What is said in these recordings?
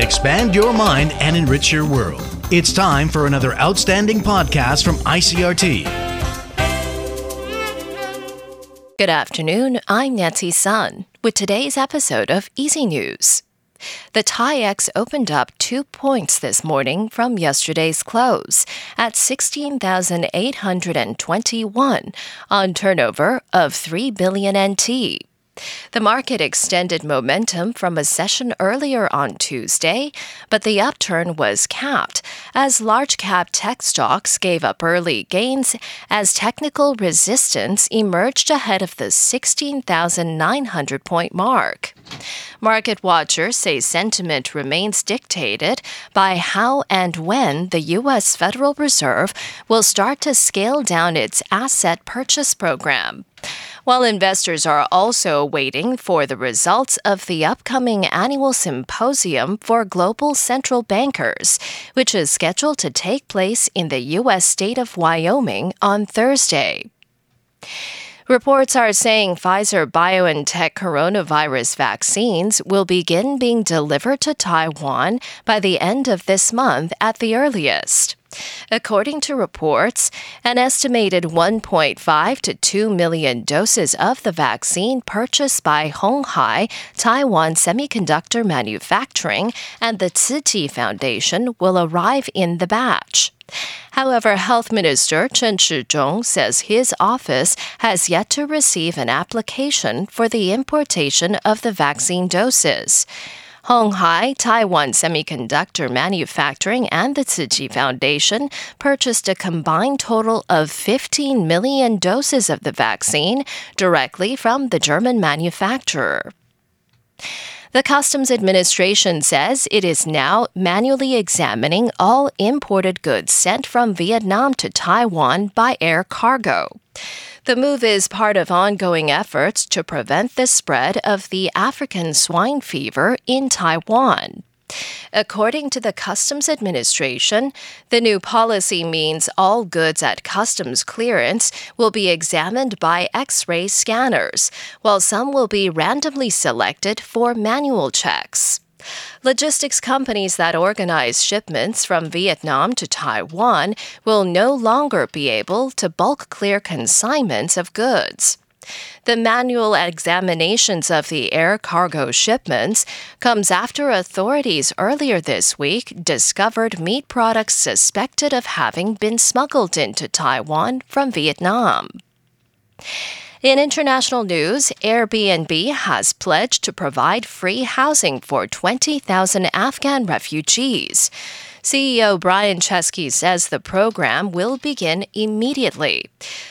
Expand your mind and enrich your world. It's time for another outstanding podcast from ICRT. Good afternoon. I'm Nancy Sun with today's episode of EZ News. The TAIEX opened up two points this morning from yesterday's close at 16,821 on turnover of 3 billion NT. The market extended momentum from a session earlier on Tuesday, but the upturn was capped as large cap tech stocks gave up early gains as technical resistance emerged ahead of the 16,900 point mark. Market watchers say sentiment remains dictated by how and when the U.S. Federal Reserve will start to scale down its asset purchase program while investors are also waiting for the results of the upcoming annual symposium for global central bankers, which is scheduled to take place in the U.S. state of Wyoming on Thursday. Reports are saying Pfizer BioNTech coronavirus vaccines will begin being delivered to Taiwan by the end of this month at the earliest. According to reports, an estimated 1.5 to 2 million doses of the vaccine purchased by Hon Hai, Taiwan Semiconductor Manufacturing, and the Chi Foundation will arrive in the batch. However, Health Minister Chen Shizhong says his office has yet to receive an application for the importation of the vaccine doses. Hon Hai, Taiwan Semiconductor Manufacturing, and the Tzu Chi Foundation purchased a combined total of 15 million doses of the vaccine directly from the German manufacturer. The Customs Administration says it is now manually examining all imported goods sent from Vietnam to Taiwan by air cargo. The move is part of ongoing efforts to prevent the spread of the African swine fever in Taiwan. According to the Customs Administration, the new policy means all goods at customs clearance will be examined by X ray scanners, while some will be randomly selected for manual checks. Logistics companies that organize shipments from Vietnam to Taiwan will no longer be able to bulk clear consignments of goods. The manual examinations of the air cargo shipments comes after authorities earlier this week discovered meat products suspected of having been smuggled into Taiwan from Vietnam. In international news, Airbnb has pledged to provide free housing for 20,000 Afghan refugees. CEO Brian Chesky says the program will begin immediately.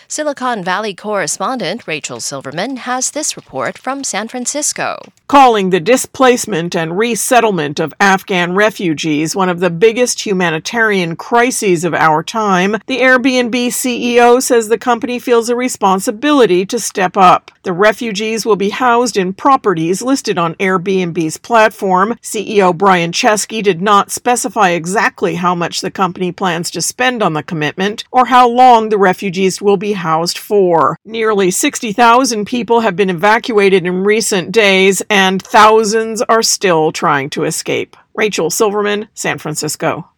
Silicon Valley correspondent Rachel Silverman has this report from San Francisco. Calling the displacement and resettlement of Afghan refugees one of the biggest humanitarian crises of our time, the Airbnb CEO says the company feels a responsibility to step up. The refugees will be housed in properties listed on Airbnb's platform. CEO Brian Chesky did not specify exactly how much the company plans to spend on the commitment or how long the refugees will be housed for. Nearly 60,000 people have been evacuated in recent days and thousands are still trying to escape. Rachel Silverman, San Francisco.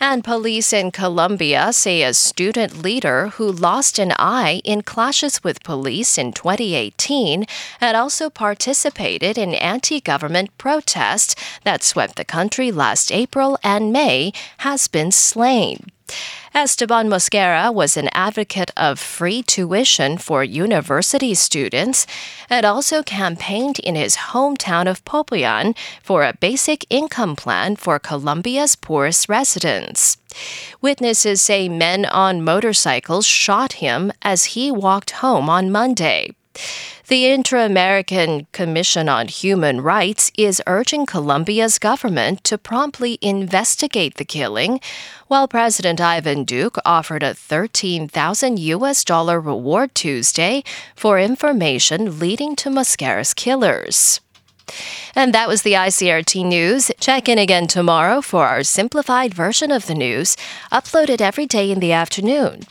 And police in Colombia say a student leader who lost an eye in clashes with police in 2018 had also participated in anti government protests that swept the country last April and May has been slain. Esteban Mosquera was an advocate of free tuition for university students and also campaigned in his hometown of Popayan for a basic income plan for Colombia's poorest residents. Witnesses say men on motorcycles shot him as he walked home on Monday. The Inter American Commission on Human Rights is urging Colombia's government to promptly investigate the killing, while President Ivan Duque offered a 13,000 US dollar reward Tuesday for information leading to Mosquera's killers. And that was the ICRT news. Check in again tomorrow for our simplified version of the news, uploaded every day in the afternoon.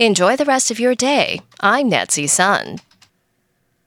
Enjoy the rest of your day. I'm Nancy Sun.